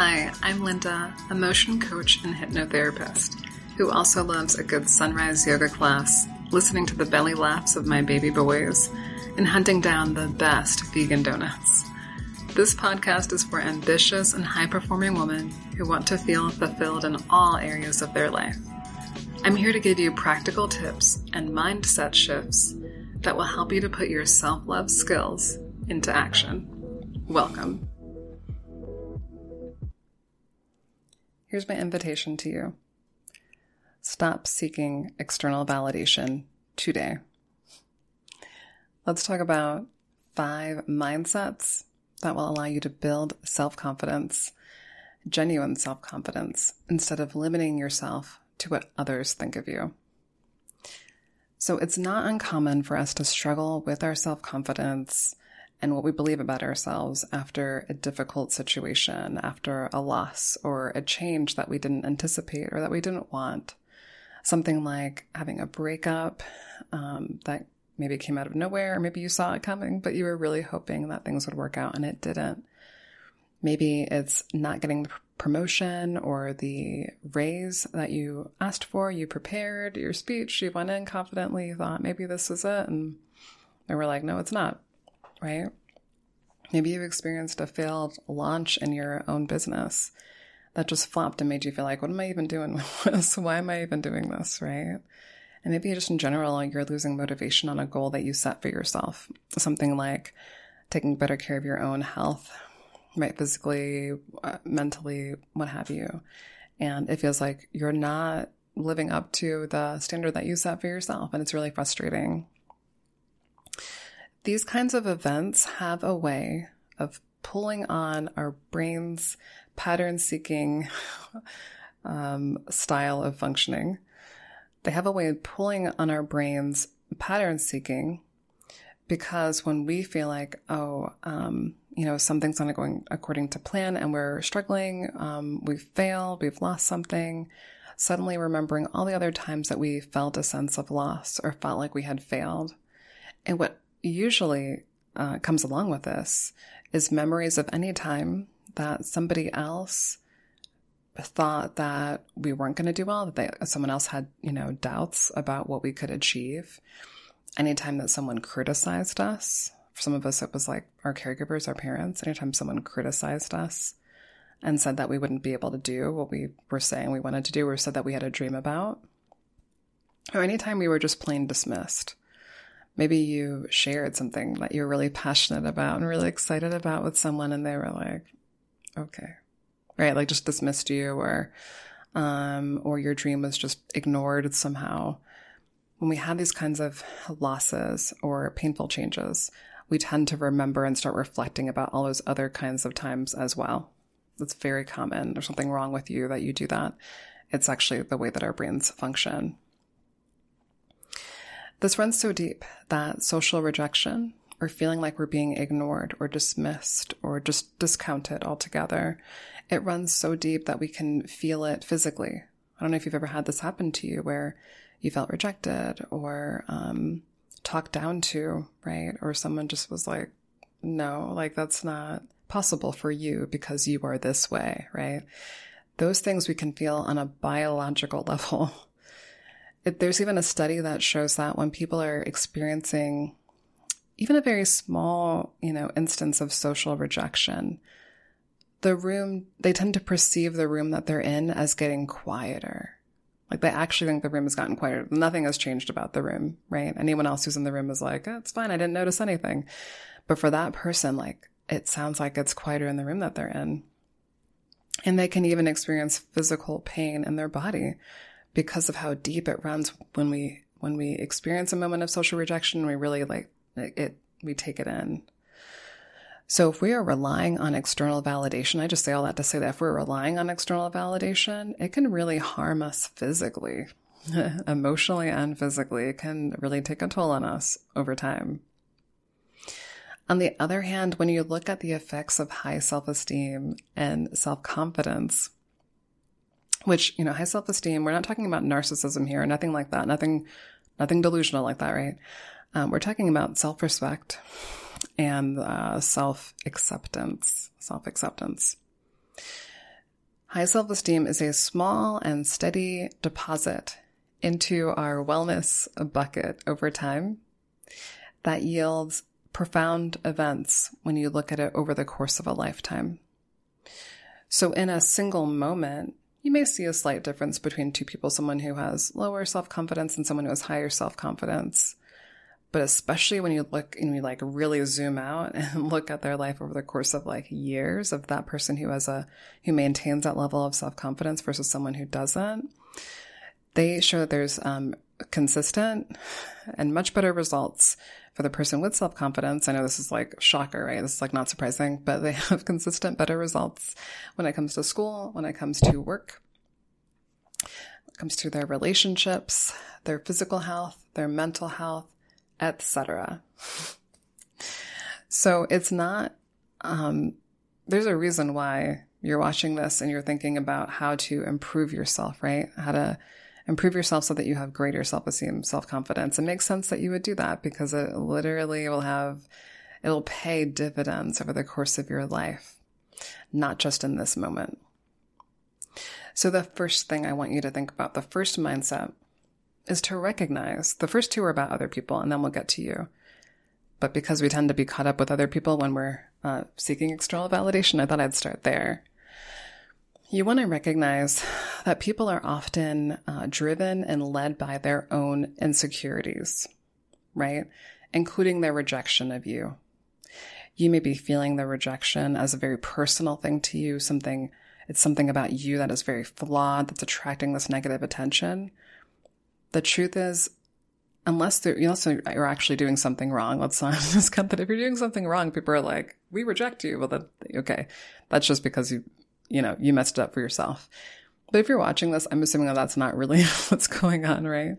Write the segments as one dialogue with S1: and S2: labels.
S1: Hi, I'm Linda, an emotion coach and hypnotherapist who also loves a good sunrise yoga class, listening to the belly laughs of my baby boys, and hunting down the best vegan donuts. This podcast is for ambitious and high performing women who want to feel fulfilled in all areas of their life. I'm here to give you practical tips and mindset shifts that will help you to put your self love skills into action. Welcome. Here's my invitation to you stop seeking external validation today. Let's talk about five mindsets that will allow you to build self confidence, genuine self confidence, instead of limiting yourself to what others think of you. So it's not uncommon for us to struggle with our self confidence and what we believe about ourselves after a difficult situation, after a loss or a change that we didn't anticipate or that we didn't want. Something like having a breakup um, that maybe came out of nowhere, or maybe you saw it coming, but you were really hoping that things would work out and it didn't. Maybe it's not getting the promotion or the raise that you asked for. You prepared your speech, you went in confidently, you thought maybe this is it, and they were like, no, it's not, right? Maybe you've experienced a failed launch in your own business that just flopped and made you feel like, what am I even doing with this? Why am I even doing this, right? And maybe just in general, you're losing motivation on a goal that you set for yourself. Something like taking better care of your own health, right? Physically, uh, mentally, what have you. And it feels like you're not living up to the standard that you set for yourself. And it's really frustrating. These kinds of events have a way of pulling on our brain's pattern seeking um, style of functioning they have a way of pulling on our brains pattern seeking because when we feel like, oh, um, you know, something's not going according to plan and we're struggling, um, we've failed, we've lost something, suddenly remembering all the other times that we felt a sense of loss or felt like we had failed. And what usually uh, comes along with this is memories of any time that somebody else thought that we weren't going to do well, that they, someone else had, you know, doubts about what we could achieve. Anytime that someone criticized us, for some of us, it was like our caregivers, our parents. Anytime someone criticized us and said that we wouldn't be able to do what we were saying we wanted to do, or said that we had a dream about, or anytime we were just plain dismissed. Maybe you shared something that you're really passionate about and really excited about with someone, and they were like, okay, right? Like just dismissed you or, um, or your dream was just ignored somehow. When we have these kinds of losses or painful changes, we tend to remember and start reflecting about all those other kinds of times as well. That's very common. There's something wrong with you that you do that. It's actually the way that our brains function. This runs so deep that social rejection or feeling like we're being ignored or dismissed or just discounted altogether it runs so deep that we can feel it physically. I don't know if you've ever had this happen to you where you felt rejected or um, talked down to, right? Or someone just was like, no, like that's not possible for you because you are this way, right? Those things we can feel on a biological level. It, there's even a study that shows that when people are experiencing even a very small, you know, instance of social rejection, the room, they tend to perceive the room that they're in as getting quieter. Like they actually think the room has gotten quieter. Nothing has changed about the room, right? Anyone else who's in the room is like, oh, it's fine. I didn't notice anything. But for that person, like it sounds like it's quieter in the room that they're in. And they can even experience physical pain in their body because of how deep it runs when we, when we experience a moment of social rejection, we really like it, we take it in. So if we are relying on external validation, I just say all that to say that if we're relying on external validation, it can really harm us physically, emotionally and physically. It can really take a toll on us over time. On the other hand, when you look at the effects of high self-esteem and self-confidence, which, you know, high self-esteem, we're not talking about narcissism here, nothing like that, nothing, nothing delusional like that, right? Um, we're talking about self-respect, and uh, self acceptance. Self acceptance. High self esteem is a small and steady deposit into our wellness bucket over time that yields profound events when you look at it over the course of a lifetime. So, in a single moment, you may see a slight difference between two people someone who has lower self confidence and someone who has higher self confidence. But especially when you look and you like really zoom out and look at their life over the course of like years of that person who has a, who maintains that level of self confidence versus someone who doesn't, they show that there's um, consistent and much better results for the person with self confidence. I know this is like shocker, right? This is like not surprising, but they have consistent better results when it comes to school, when it comes to work, when it comes to their relationships, their physical health, their mental health, etc. So it's not, um, there's a reason why you're watching this and you're thinking about how to improve yourself, right? How to improve yourself so that you have greater self esteem, self confidence. It makes sense that you would do that because it literally will have, it'll pay dividends over the course of your life, not just in this moment. So, the first thing I want you to think about, the first mindset is to recognize the first two are about other people, and then we'll get to you. But because we tend to be caught up with other people when we're uh, seeking external validation, I thought I'd start there. You want to recognize that people are often uh, driven and led by their own insecurities, right? Including their rejection of you. You may be feeling the rejection as a very personal thing to you, something, it's something about you that is very flawed, that's attracting this negative attention. The truth is, unless, unless you're actually doing something wrong, let's not discount that if you're doing something wrong, people are like, we reject you. Well, then, okay, that's just because you you know, you messed it up for yourself. But if you're watching this, I'm assuming that that's not really what's going on, right?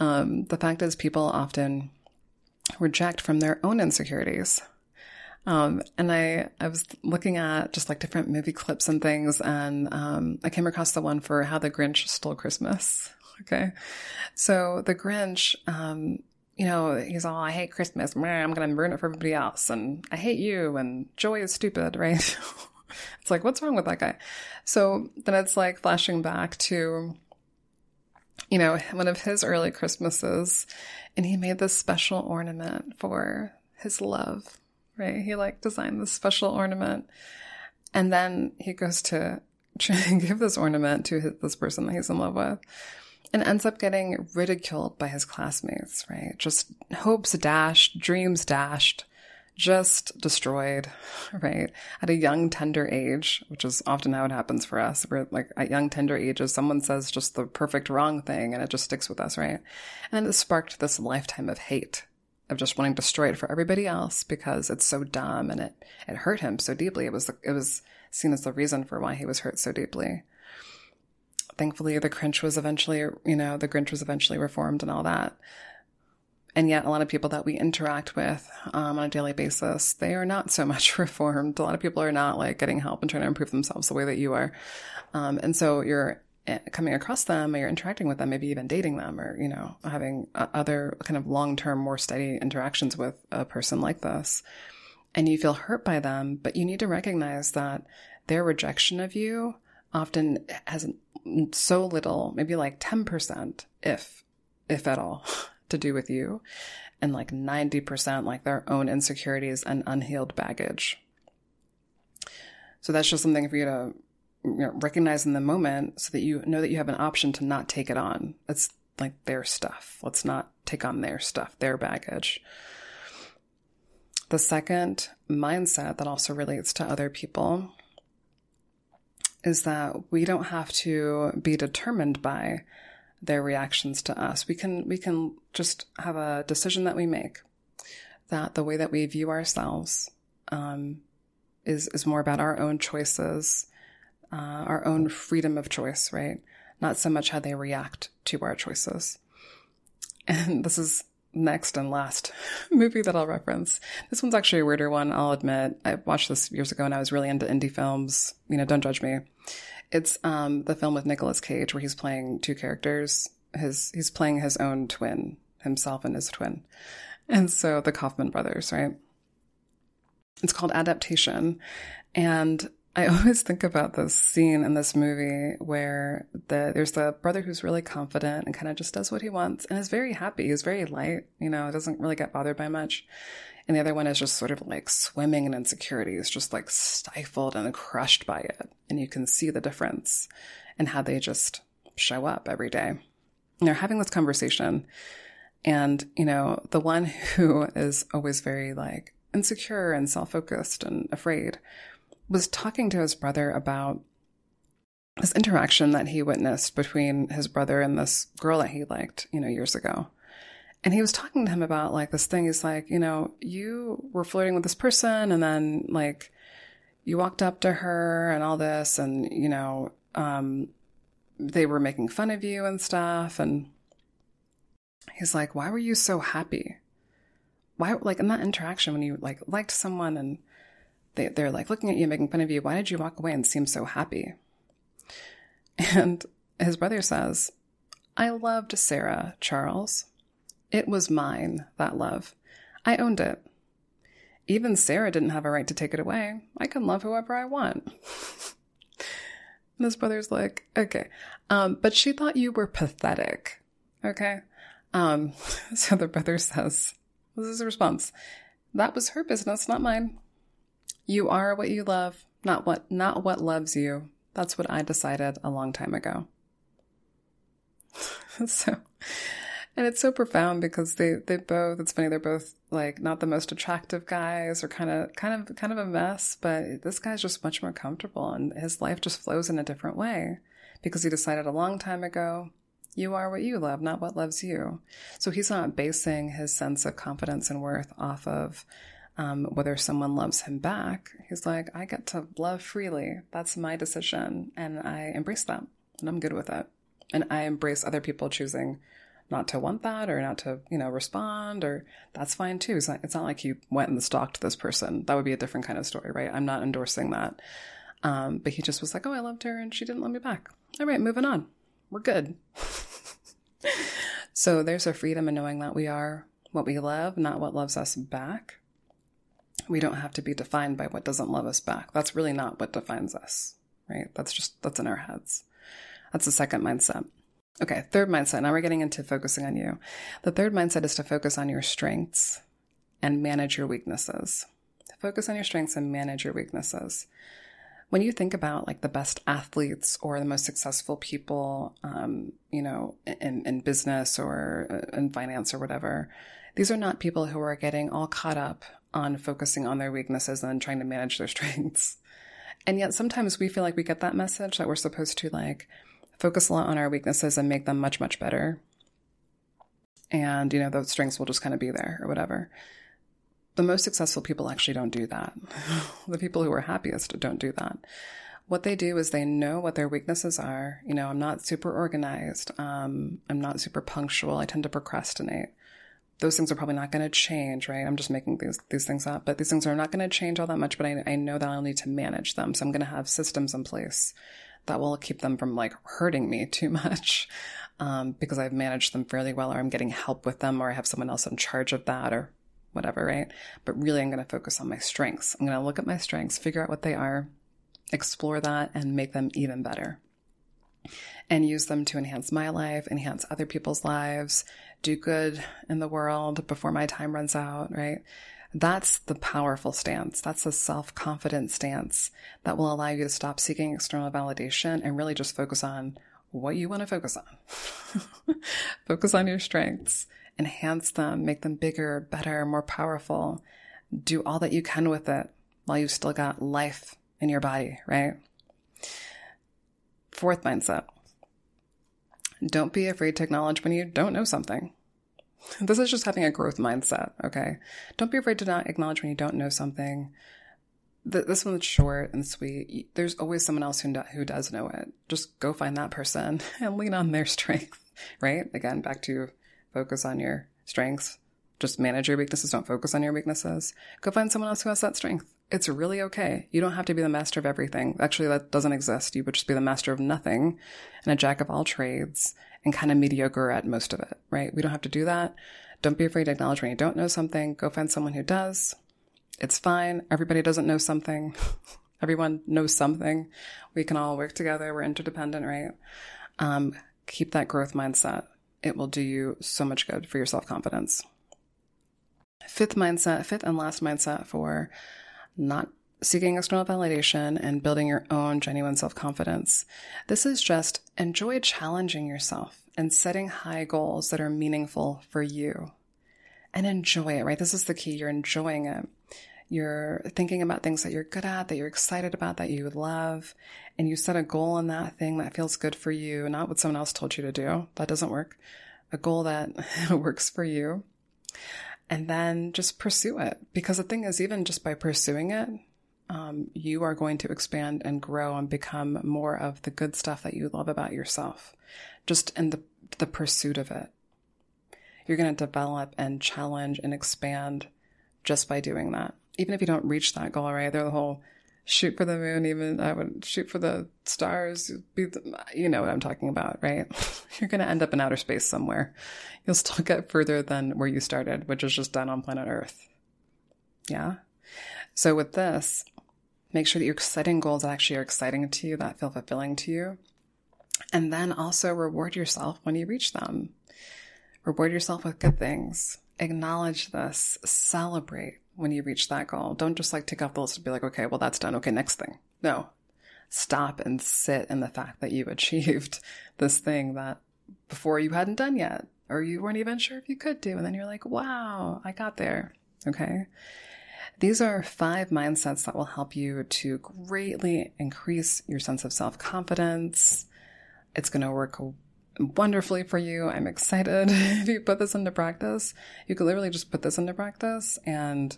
S1: Um, the fact is, people often reject from their own insecurities. Um, and I, I was looking at just like different movie clips and things, and um, I came across the one for How the Grinch Stole Christmas. Okay. So the Grinch, um, you know, he's all, I hate Christmas. I'm going to ruin it for everybody else. And I hate you. And joy is stupid, right? It's like, what's wrong with that guy? So then it's like flashing back to, you know, one of his early Christmases, and he made this special ornament for his love, right? He like designed this special ornament. And then he goes to try and give this ornament to his, this person that he's in love with and ends up getting ridiculed by his classmates, right? Just hopes dashed, dreams dashed just destroyed, right? At a young, tender age, which is often how it happens for us. We're like at young, tender ages, someone says just the perfect wrong thing and it just sticks with us, right? And it sparked this lifetime of hate, of just wanting to destroy it for everybody else because it's so dumb and it, it hurt him so deeply. It was, it was seen as the reason for why he was hurt so deeply. Thankfully, the Grinch was eventually, you know, the Grinch was eventually reformed and all that. And yet, a lot of people that we interact with um, on a daily basis, they are not so much reformed. A lot of people are not like getting help and trying to improve themselves the way that you are. Um, and so you're eh, coming across them or you're interacting with them, maybe even dating them or, you know, having other kind of long term, more steady interactions with a person like this. And you feel hurt by them, but you need to recognize that their rejection of you often has so little, maybe like 10%, if, if at all, to do with you, and like 90% like their own insecurities and unhealed baggage. So that's just something for you to you know, recognize in the moment so that you know that you have an option to not take it on. It's like their stuff. Let's not take on their stuff, their baggage. The second mindset that also relates to other people is that we don't have to be determined by their reactions to us. We can we can just have a decision that we make that the way that we view ourselves um, is is more about our own choices, uh, our own freedom of choice, right? Not so much how they react to our choices. And this is next and last movie that I'll reference. This one's actually a weirder one, I'll admit. I watched this years ago and I was really into indie films. You know, don't judge me. It's um, the film with Nicolas Cage where he's playing two characters. His he's playing his own twin, himself and his twin, and so the Kaufman brothers, right? It's called Adaptation, and I always think about this scene in this movie where the there's the brother who's really confident and kind of just does what he wants and is very happy. He's very light, you know, doesn't really get bothered by much. And the other one is just sort of like swimming in insecurities, just like stifled and crushed by it. And you can see the difference in how they just show up every day. And they're having this conversation. And, you know, the one who is always very like insecure and self focused and afraid was talking to his brother about this interaction that he witnessed between his brother and this girl that he liked, you know, years ago. And he was talking to him about like this thing. He's like, you know, you were flirting with this person and then like you walked up to her and all this and, you know, um, they were making fun of you and stuff. And he's like, why were you so happy? Why, like in that interaction when you like liked someone and they, they're like looking at you, making fun of you. Why did you walk away and seem so happy? And his brother says, I loved Sarah, Charles. It was mine, that love. I owned it. Even Sarah didn't have a right to take it away. I can love whoever I want. and his brother's like, okay. Um, but she thought you were pathetic. Okay. Um, so the brother says, this is a response. That was her business, not mine. You are what you love, not what not what loves you. That's what I decided a long time ago. so and it's so profound because they they both it's funny they're both like not the most attractive guys or kind of kind of kind of a mess but this guy's just much more comfortable and his life just flows in a different way because he decided a long time ago you are what you love not what loves you so he's not basing his sense of confidence and worth off of um, whether someone loves him back. He's like, I get to love freely. That's my decision. And I embrace that and I'm good with it. And I embrace other people choosing not to want that or not to, you know, respond or that's fine too. It's not, it's not like you went and stalked this person. That would be a different kind of story, right? I'm not endorsing that. Um, but he just was like, oh, I loved her and she didn't love me back. All right, moving on. We're good. so there's a freedom in knowing that we are what we love, not what loves us back we don't have to be defined by what doesn't love us back. That's really not what defines us, right? That's just, that's in our heads. That's the second mindset. Okay, third mindset. Now we're getting into focusing on you. The third mindset is to focus on your strengths and manage your weaknesses. Focus on your strengths and manage your weaknesses. When you think about like the best athletes or the most successful people, um, you know, in, in business or uh, in finance or whatever, these are not people who are getting all caught up on focusing on their weaknesses and trying to manage their strengths. And yet sometimes we feel like we get that message that we're supposed to like focus a lot on our weaknesses and make them much, much better. And, you know, those strengths will just kind of be there or whatever. The most successful people actually don't do that. the people who are happiest don't do that. What they do is they know what their weaknesses are. You know, I'm not super organized. Um, I'm not super punctual. I tend to procrastinate those things are probably not going to change, right? I'm just making these these things up, but these things are not going to change all that much. But I, I know that I'll need to manage them, so I'm going to have systems in place that will keep them from like hurting me too much um, because I've managed them fairly well, or I'm getting help with them, or I have someone else in charge of that, or whatever, right? But really, I'm going to focus on my strengths. I'm going to look at my strengths, figure out what they are, explore that, and make them even better and use them to enhance my life, enhance other people's lives, do good in the world before my time runs out, right? That's the powerful stance. That's a self confident stance that will allow you to stop seeking external validation and really just focus on what you want to focus on. focus on your strengths, enhance them, make them bigger, better, more powerful. Do all that you can with it while you've still got life in your body, right? Fourth mindset don't be afraid to acknowledge when you don't know something. This is just having a growth mindset, okay? Don't be afraid to not acknowledge when you don't know something. This one's short and sweet. There's always someone else who, who does know it. Just go find that person and lean on their strength, right? Again, back to focus on your strengths. Just manage your weaknesses. Don't focus on your weaknesses. Go find someone else who has that strength. It's really okay. You don't have to be the master of everything. Actually, that doesn't exist. You would just be the master of nothing and a jack of all trades and kind of mediocre at most of it, right? We don't have to do that. Don't be afraid to acknowledge when you don't know something. Go find someone who does. It's fine. Everybody doesn't know something. Everyone knows something. We can all work together. We're interdependent, right? Um, keep that growth mindset. It will do you so much good for your self confidence. Fifth mindset, fifth and last mindset for not seeking external validation and building your own genuine self confidence. This is just enjoy challenging yourself and setting high goals that are meaningful for you. And enjoy it, right? This is the key. You're enjoying it. You're thinking about things that you're good at, that you're excited about, that you would love, and you set a goal on that thing that feels good for you, not what someone else told you to do. That doesn't work. A goal that works for you. And then just pursue it. Because the thing is, even just by pursuing it, um, you are going to expand and grow and become more of the good stuff that you love about yourself, just in the, the pursuit of it. You're going to develop and challenge and expand just by doing that. Even if you don't reach that goal, right? They're the whole shoot for the moon, even I would shoot for the stars. Be the, you know what I'm talking about, right? You're going to end up in outer space somewhere. You'll still get further than where you started, which is just done on planet Earth. Yeah. So with this, Make sure that you're setting goals that actually are exciting to you, that feel fulfilling to you. And then also reward yourself when you reach them. Reward yourself with good things. Acknowledge this. Celebrate when you reach that goal. Don't just like tick off the list and be like, okay, well, that's done. Okay, next thing. No. Stop and sit in the fact that you achieved this thing that before you hadn't done yet, or you weren't even sure if you could do. And then you're like, wow, I got there. Okay. These are five mindsets that will help you to greatly increase your sense of self confidence. It's going to work wonderfully for you. I'm excited if you put this into practice. You could literally just put this into practice and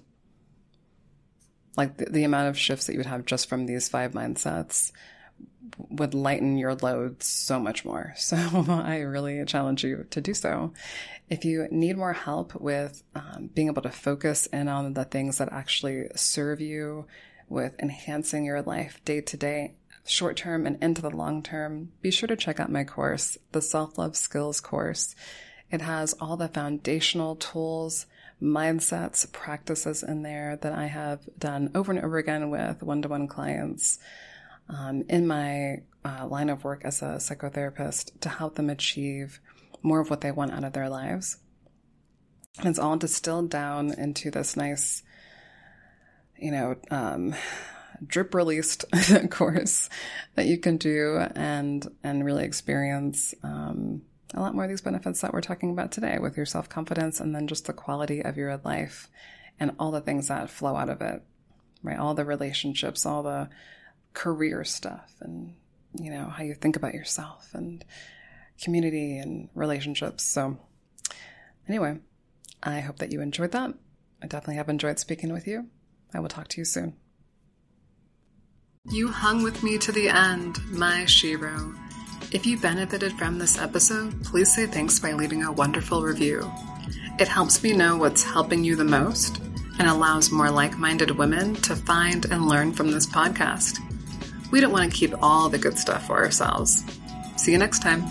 S1: like the, the amount of shifts that you would have just from these five mindsets would lighten your load so much more. So I really challenge you to do so. If you need more help with um, being able to focus in on the things that actually serve you with enhancing your life day to day, short term and into the long term, be sure to check out my course, the Self Love Skills course. It has all the foundational tools, mindsets, practices in there that I have done over and over again with one to one clients um, in my uh, line of work as a psychotherapist to help them achieve more of what they want out of their lives. And it's all distilled down into this nice, you know, um, drip released course that you can do and and really experience um, a lot more of these benefits that we're talking about today with your self confidence and then just the quality of your life and all the things that flow out of it, right? All the relationships, all the career stuff and, you know, how you think about yourself and community and relationships. So, anyway, I hope that you enjoyed that. I definitely have enjoyed speaking with you. I will talk to you soon. You hung with me to the end, my shero. If you benefited from this episode, please say thanks by leaving a wonderful review. It helps me know what's helping you the most and allows more like minded women to find and learn from this podcast we don't want to keep all the good stuff for ourselves. See you next time.